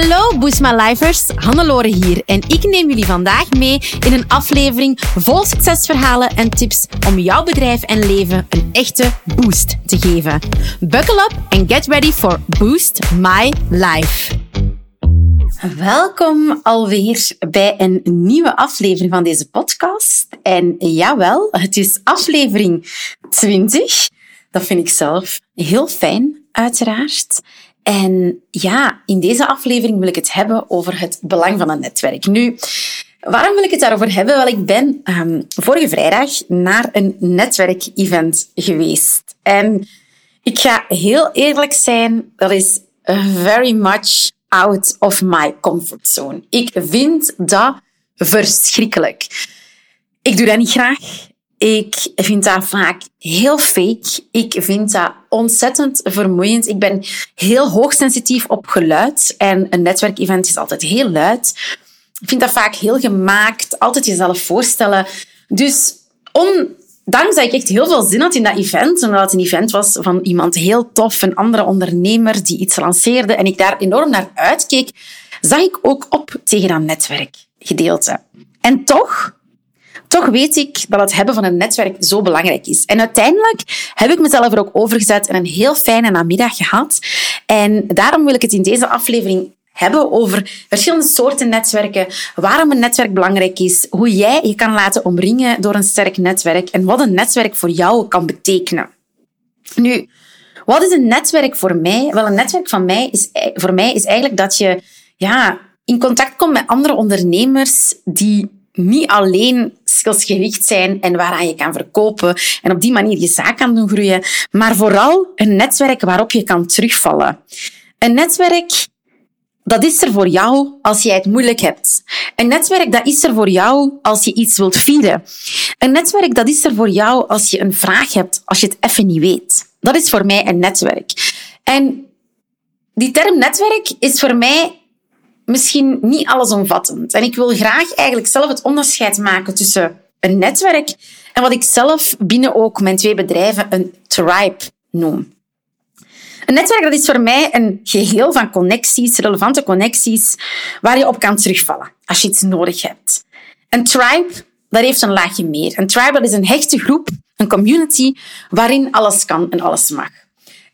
Hallo Boost My Lifers, Hannelore hier en ik neem jullie vandaag mee in een aflevering vol succesverhalen en tips om jouw bedrijf en leven een echte boost te geven. Buckle up and get ready for Boost My Life. Welkom alweer bij een nieuwe aflevering van deze podcast. En jawel, het is aflevering 20. Dat vind ik zelf heel fijn, uiteraard. En ja, in deze aflevering wil ik het hebben over het belang van een netwerk. Nu, waarom wil ik het daarover hebben? Wel, ik ben um, vorige vrijdag naar een netwerkevent geweest. En ik ga heel eerlijk zijn, dat is very much out of my comfort zone. Ik vind dat verschrikkelijk. Ik doe dat niet graag. Ik vind dat vaak heel fake. Ik vind dat ontzettend vermoeiend. Ik ben heel hoogsensitief op geluid. En een netwerkevent is altijd heel luid. Ik vind dat vaak heel gemaakt. Altijd jezelf voorstellen. Dus ondanks dat ik echt heel veel zin had in dat event, omdat het een event was van iemand heel tof, een andere ondernemer die iets lanceerde, en ik daar enorm naar uitkeek, zag ik ook op tegen dat netwerkgedeelte. En toch toch weet ik dat het hebben van een netwerk zo belangrijk is. En uiteindelijk heb ik mezelf er ook over gezet en een heel fijne namiddag gehad. En daarom wil ik het in deze aflevering hebben over verschillende soorten netwerken, waarom een netwerk belangrijk is, hoe jij je kan laten omringen door een sterk netwerk en wat een netwerk voor jou kan betekenen. Nu, wat is een netwerk voor mij? Wel, een netwerk van mij is, voor mij is eigenlijk dat je ja, in contact komt met andere ondernemers die niet alleen skillsgericht zijn en waaraan je kan verkopen en op die manier je zaak kan doen groeien, maar vooral een netwerk waarop je kan terugvallen. Een netwerk dat is er voor jou als jij het moeilijk hebt. Een netwerk dat is er voor jou als je iets wilt vieren. Een netwerk dat is er voor jou als je een vraag hebt, als je het even niet weet. Dat is voor mij een netwerk. En die term netwerk is voor mij misschien niet allesomvattend. En ik wil graag eigenlijk zelf het onderscheid maken tussen een netwerk en wat ik zelf binnen ook mijn twee bedrijven een tribe noem. Een netwerk dat is voor mij een geheel van connecties, relevante connecties, waar je op kan terugvallen als je iets nodig hebt. Een tribe, dat heeft een laagje meer. Een tribe is een hechte groep, een community, waarin alles kan en alles mag.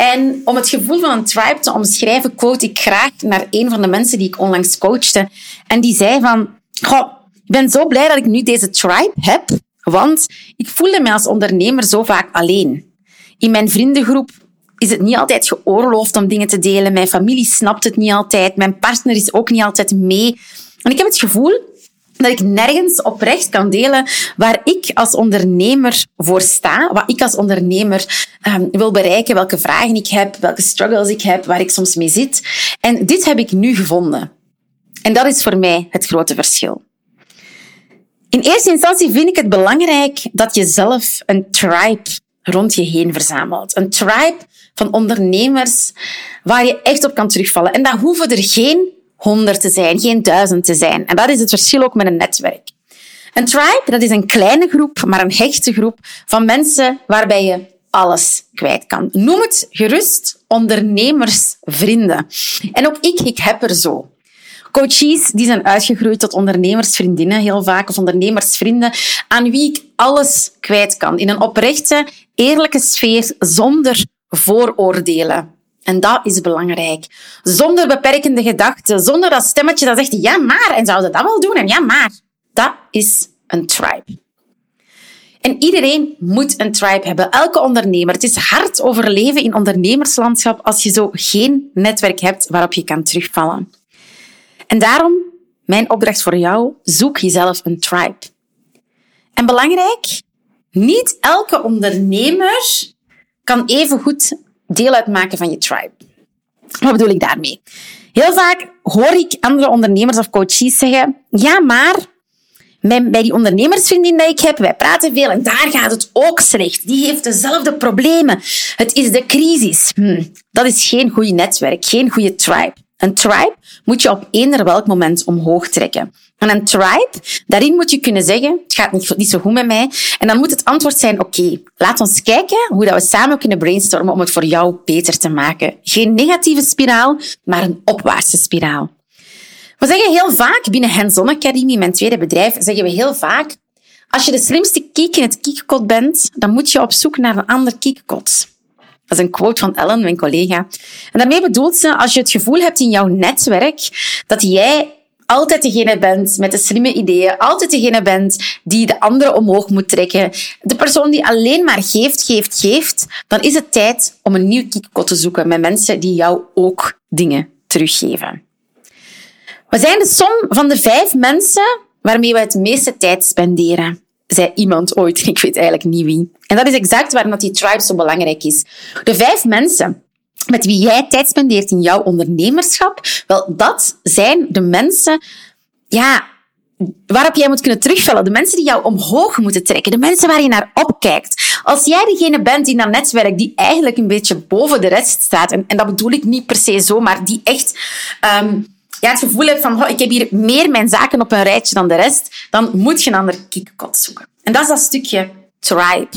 En om het gevoel van een tribe te omschrijven, quote ik graag naar een van de mensen die ik onlangs coachte. En die zei van, goh, ik ben zo blij dat ik nu deze tribe heb, want ik voelde me als ondernemer zo vaak alleen. In mijn vriendengroep is het niet altijd geoorloofd om dingen te delen. Mijn familie snapt het niet altijd. Mijn partner is ook niet altijd mee. En ik heb het gevoel dat ik nergens oprecht kan delen waar ik als ondernemer voor sta, wat ik als ondernemer um, wil bereiken, welke vragen ik heb, welke struggles ik heb, waar ik soms mee zit. En dit heb ik nu gevonden. En dat is voor mij het grote verschil. In eerste instantie vind ik het belangrijk dat je zelf een tribe rond je heen verzamelt. Een tribe van ondernemers waar je echt op kan terugvallen. En dat hoeven er geen honderd te zijn, geen duizend te zijn. En dat is het verschil ook met een netwerk. Een tribe, dat is een kleine groep, maar een hechte groep van mensen waarbij je alles kwijt kan. Noem het gerust ondernemersvrienden. En ook ik, ik heb er zo. Coaches die zijn uitgegroeid tot ondernemersvriendinnen heel vaak, of ondernemersvrienden, aan wie ik alles kwijt kan. In een oprechte, eerlijke sfeer, zonder vooroordelen. En dat is belangrijk. Zonder beperkende gedachten, zonder dat stemmetje dat zegt ja maar, en zouden dat wel doen, en ja maar. Dat is een tribe. En iedereen moet een tribe hebben. Elke ondernemer. Het is hard overleven in ondernemerslandschap als je zo geen netwerk hebt waarop je kan terugvallen. En daarom, mijn opdracht voor jou, zoek jezelf een tribe. En belangrijk, niet elke ondernemer kan even goed deel uitmaken van je tribe. Wat bedoel ik daarmee? Heel vaak hoor ik andere ondernemers of coaches zeggen, ja, maar bij die ondernemersvriendin die ik heb, wij praten veel en daar gaat het ook slecht. Die heeft dezelfde problemen. Het is de crisis. Hm, dat is geen goed netwerk, geen goede tribe. Een tribe moet je op eender welk moment omhoog trekken. En een tribe, daarin moet je kunnen zeggen, het gaat niet, niet zo goed met mij. En dan moet het antwoord zijn, oké, laat ons kijken hoe dat we samen kunnen brainstormen om het voor jou beter te maken. Geen negatieve spiraal, maar een opwaartse spiraal. We zeggen heel vaak binnen Hands-on Academy, mijn tweede bedrijf, zeggen we heel vaak, als je de slimste kiek in het kiekkot bent, dan moet je op zoek naar een ander kiekkot. Dat is een quote van Ellen, mijn collega. En daarmee bedoelt ze, als je het gevoel hebt in jouw netwerk dat jij altijd degene bent met de slimme ideeën, altijd degene bent die de anderen omhoog moet trekken, de persoon die alleen maar geeft, geeft, geeft, dan is het tijd om een nieuw kiekkot te zoeken met mensen die jou ook dingen teruggeven. We zijn de som van de vijf mensen waarmee we het meeste tijd spenderen. Zei iemand ooit, ik weet eigenlijk niet wie. En dat is exact waarom die tribe zo belangrijk is. De vijf mensen met wie jij tijd spendeert in jouw ondernemerschap, wel, dat zijn de mensen, ja, waarop jij moet kunnen terugvallen. De mensen die jou omhoog moeten trekken. De mensen waar je naar opkijkt. Als jij degene bent in dat netwerk die eigenlijk een beetje boven de rest staat, en, en dat bedoel ik niet per se zo, maar die echt um, ja, het gevoel hebt van, oh, ik heb hier meer mijn zaken op een rijtje dan de rest, dan moet je een ander kiekkot zoeken. En dat is dat stukje tribe.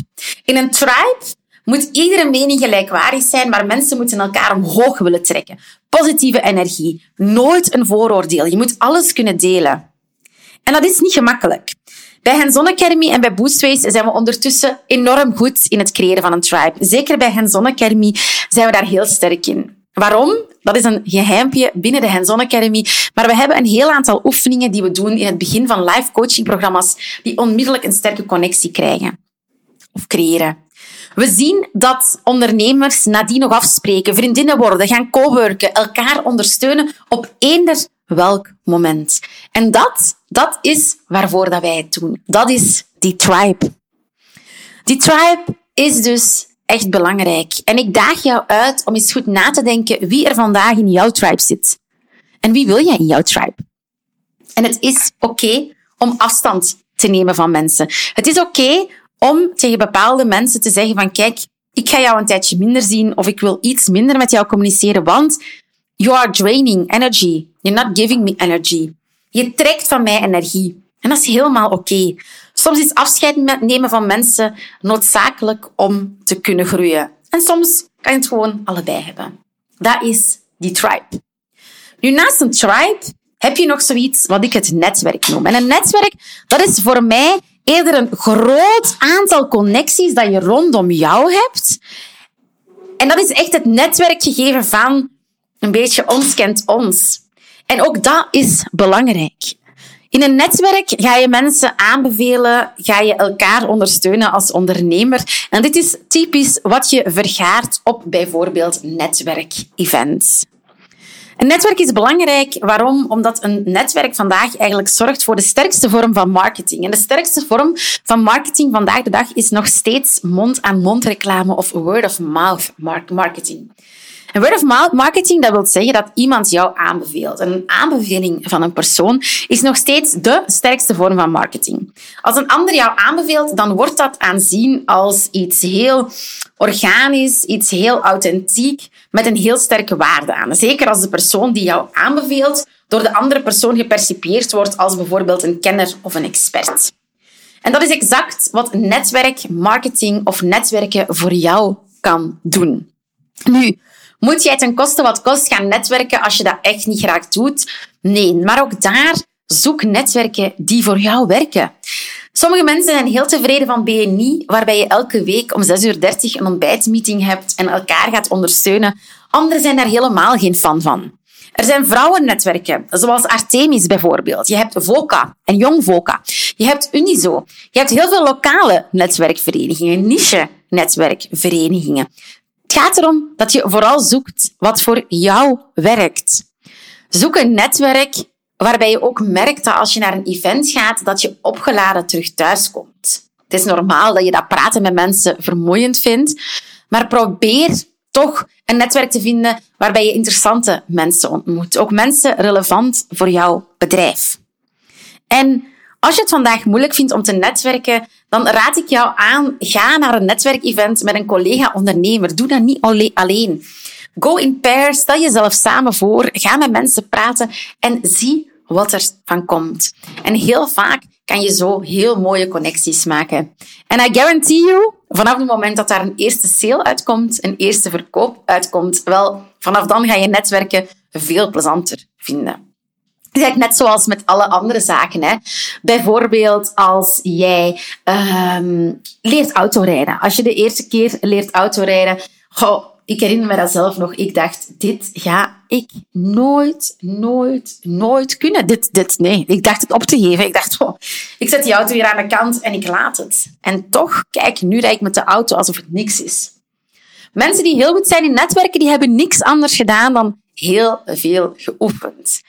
In een tribe moet iedere mening gelijkwaardig zijn, maar mensen moeten elkaar omhoog willen trekken. Positieve energie. Nooit een vooroordeel. Je moet alles kunnen delen. En dat is niet gemakkelijk. Bij Hands-on Academy en bij Boostways zijn we ondertussen enorm goed in het creëren van een tribe. Zeker bij Hands-on Academy zijn we daar heel sterk in. Waarom? Dat is een geheimpje binnen de Hands-on Academy. Maar we hebben een heel aantal oefeningen die we doen in het begin van live coachingprogramma's die onmiddellijk een sterke connectie krijgen of creëren. We zien dat ondernemers nadien nog afspreken, vriendinnen worden, gaan co-worken, elkaar ondersteunen op eender welk moment. En dat, dat is waarvoor dat wij het doen. Dat is die tribe. Die tribe is dus echt belangrijk. En ik daag jou uit om eens goed na te denken wie er vandaag in jouw tribe zit. En wie wil jij in jouw tribe? En het is oké om afstand te nemen van mensen. Het is oké om tegen bepaalde mensen te zeggen van kijk, ik ga jou een tijdje minder zien of ik wil iets minder met jou communiceren, want you are draining energy. You're not giving me energy. Je trekt van mij energie. En dat is helemaal oké. Soms is afscheid nemen van mensen noodzakelijk om te kunnen groeien. En soms kan je het gewoon allebei hebben. Dat is die tribe. Nu, naast een tribe heb je nog zoiets wat ik het netwerk noem. En een netwerk, dat is voor mij eerder een groot aantal connecties dat je rondom jou hebt. En dat is echt het netwerk gegeven van een beetje ons kent ons. En ook dat is belangrijk. In een netwerk ga je mensen aanbevelen, ga je elkaar ondersteunen als ondernemer. En dit is typisch wat je vergaart op bijvoorbeeld netwerkevents. Een netwerk is belangrijk. Waarom? Omdat een netwerk vandaag eigenlijk zorgt voor de sterkste vorm van marketing. En de sterkste vorm van marketing vandaag de dag is nog steeds mond-aan-mond reclame of word-of-mouth marketing. En word of marketing, dat wil zeggen dat iemand jou aanbeveelt. En een aanbeveling van een persoon is nog steeds de sterkste vorm van marketing. Als een ander jou aanbeveelt, dan wordt dat aanzien als iets heel organisch, iets heel authentiek, met een heel sterke waarde aan. Zeker als de persoon die jou aanbeveelt door de andere persoon gepercipieerd wordt als bijvoorbeeld een kenner of een expert. En dat is exact wat netwerk, marketing of netwerken voor jou kan doen. Nu, moet jij ten koste wat kost gaan netwerken als je dat echt niet graag doet? Nee, maar ook daar zoek netwerken die voor jou werken. Sommige mensen zijn heel tevreden van BNI, waarbij je elke week om 6.30 uur een ontbijtmeeting hebt en elkaar gaat ondersteunen. Anderen zijn daar helemaal geen fan van. Er zijn vrouwennetwerken, zoals Artemis bijvoorbeeld. Je hebt VOCA en Jong VOCA. Je hebt Unizo. Je hebt heel veel lokale netwerkverenigingen, niche-netwerkverenigingen. Het gaat erom dat je vooral zoekt wat voor jou werkt. Zoek een netwerk waarbij je ook merkt dat als je naar een event gaat, dat je opgeladen terug thuis komt. Het is normaal dat je dat praten met mensen vermoeiend vindt, maar probeer toch een netwerk te vinden waarbij je interessante mensen ontmoet. Ook mensen relevant voor jouw bedrijf. En als je het vandaag moeilijk vindt om te netwerken, dan raad ik jou aan, ga naar een netwerkevent met een collega-ondernemer. Doe dat niet alleen. Go in pairs, stel jezelf samen voor, ga met mensen praten en zie wat er van komt. En heel vaak kan je zo heel mooie connecties maken. En I guarantee you, vanaf het moment dat daar een eerste sale uitkomt, een eerste verkoop uitkomt, wel, vanaf dan ga je netwerken veel plezanter vinden. Is net zoals met alle andere zaken. Hè. Bijvoorbeeld als jij um, leert autorijden. Als je de eerste keer leert autorijden, goh, ik herinner me dat zelf nog. Ik dacht, dit ga ik nooit, nooit, nooit kunnen. Dit, dit, nee. Ik dacht het op te geven. Ik dacht, oh, ik zet die auto weer aan de kant en ik laat het. En toch, kijk, nu rijd ik met de auto alsof het niks is. Mensen die heel goed zijn in netwerken, die hebben niks anders gedaan dan heel veel geoefend.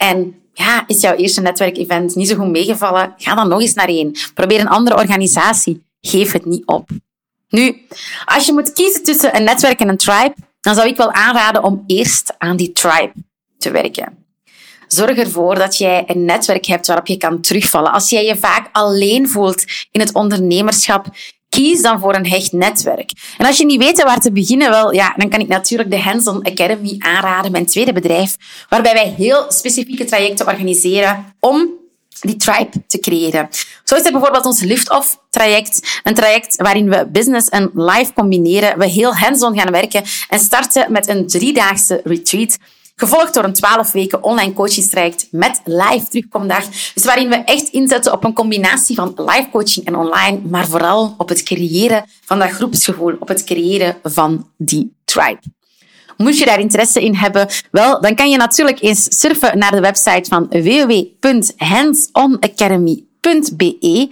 En ja, is jouw eerste netwerkevent niet zo goed meegevallen? Ga dan nog eens naar één. Probeer een andere organisatie. Geef het niet op. Nu, als je moet kiezen tussen een netwerk en een tribe, dan zou ik wel aanraden om eerst aan die tribe te werken. Zorg ervoor dat jij een netwerk hebt waarop je kan terugvallen. Als jij je vaak alleen voelt in het ondernemerschap, kies dan voor een hecht netwerk. En als je niet weet waar te beginnen, wel, ja, dan kan ik natuurlijk de Hands-on Academy aanraden, mijn tweede bedrijf, waarbij wij heel specifieke trajecten organiseren om die tribe te creëren. Zo is er bijvoorbeeld ons Lift-Off traject. Een traject waarin we business en life combineren. We heel hands-on gaan werken en starten met een driedaagse retreat Gevolgd door een 12 weken online coachingstraject met live terugkomdag. Dus waarin we echt inzetten op een combinatie van live coaching en online, maar vooral op het creëren van dat groepsgevoel, op het creëren van die tribe. Moet je daar interesse in hebben? Wel, dan kan je natuurlijk eens surfen naar de website van www.handsonacademy.be.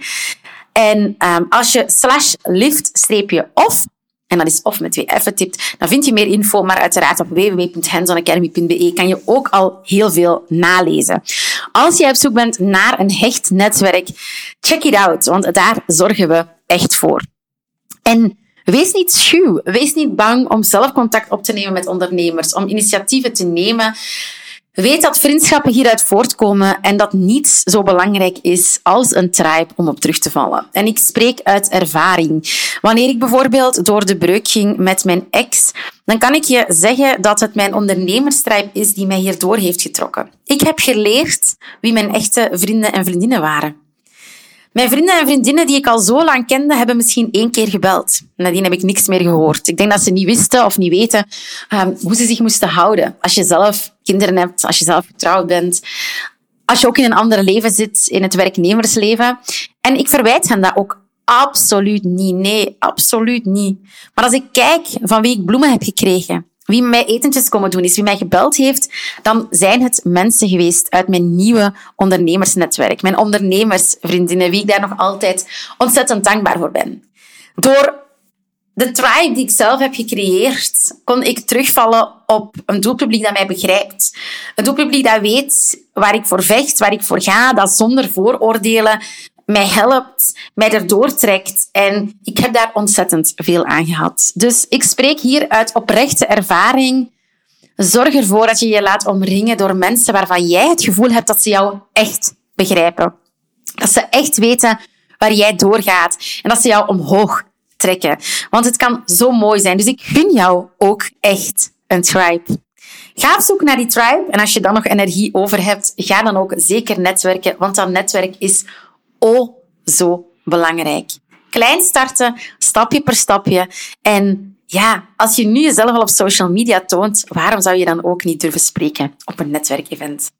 En um, als je slash lift-off en dat is of met twee F'en tipt, dan vind je meer info, maar uiteraard op www.handsonacademy.be kan je ook al heel veel nalezen. Als je op zoek bent naar een hecht netwerk, check it out, want daar zorgen we echt voor. En wees niet schuw, wees niet bang om zelf contact op te nemen met ondernemers, om initiatieven te nemen. Weet dat vriendschappen hieruit voortkomen en dat niets zo belangrijk is als een tribe om op terug te vallen. En ik spreek uit ervaring. Wanneer ik bijvoorbeeld door de breuk ging met mijn ex, dan kan ik je zeggen dat het mijn ondernemerstribe is die mij hierdoor heeft getrokken. Ik heb geleerd wie mijn echte vrienden en vriendinnen waren. Mijn vrienden en vriendinnen die ik al zo lang kende, hebben misschien één keer gebeld. Nadien heb ik niks meer gehoord. Ik denk dat ze niet wisten of niet weten um, hoe ze zich moesten houden. Als je zelf kinderen hebt, als je zelf getrouwd bent, als je ook in een ander leven zit, in het werknemersleven. En ik verwijt hen dat ook absoluut niet. Nee, absoluut niet. Maar als ik kijk van wie ik bloemen heb gekregen, wie mij etentjes komen doen is, wie mij gebeld heeft, dan zijn het mensen geweest uit mijn nieuwe ondernemersnetwerk. Mijn ondernemersvriendinnen, wie ik daar nog altijd ontzettend dankbaar voor ben. Door de tribe die ik zelf heb gecreëerd, kon ik terugvallen op een doelpubliek dat mij begrijpt. Een doelpubliek dat weet waar ik voor vecht, waar ik voor ga, dat zonder vooroordelen mij helpt, mij erdoor trekt. En ik heb daar ontzettend veel aan gehad. Dus ik spreek hier uit oprechte ervaring. Zorg ervoor dat je je laat omringen door mensen waarvan jij het gevoel hebt dat ze jou echt begrijpen. Dat ze echt weten waar jij doorgaat en dat ze jou omhoog trekken. Want het kan zo mooi zijn. Dus ik gun jou ook echt een tribe. Ga op zoek naar die tribe en als je dan nog energie over hebt, ga dan ook zeker netwerken, want dat netwerk is oh zo belangrijk. Klein starten, stapje per stapje. En ja, als je nu jezelf al op social media toont, waarom zou je dan ook niet durven spreken op een netwerkevent?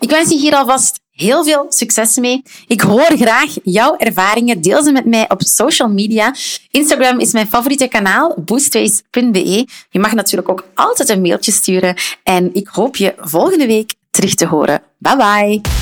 Ik wens je hier alvast heel veel succes mee. Ik hoor graag jouw ervaringen. Deel ze met mij op social media. Instagram is mijn favoriete kanaal, boostways.be. Je mag natuurlijk ook altijd een mailtje sturen. En ik hoop je volgende week terug te horen. Bye bye.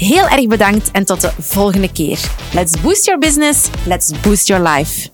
Heel erg bedankt en tot de volgende keer. Let's boost your business, let's boost your life.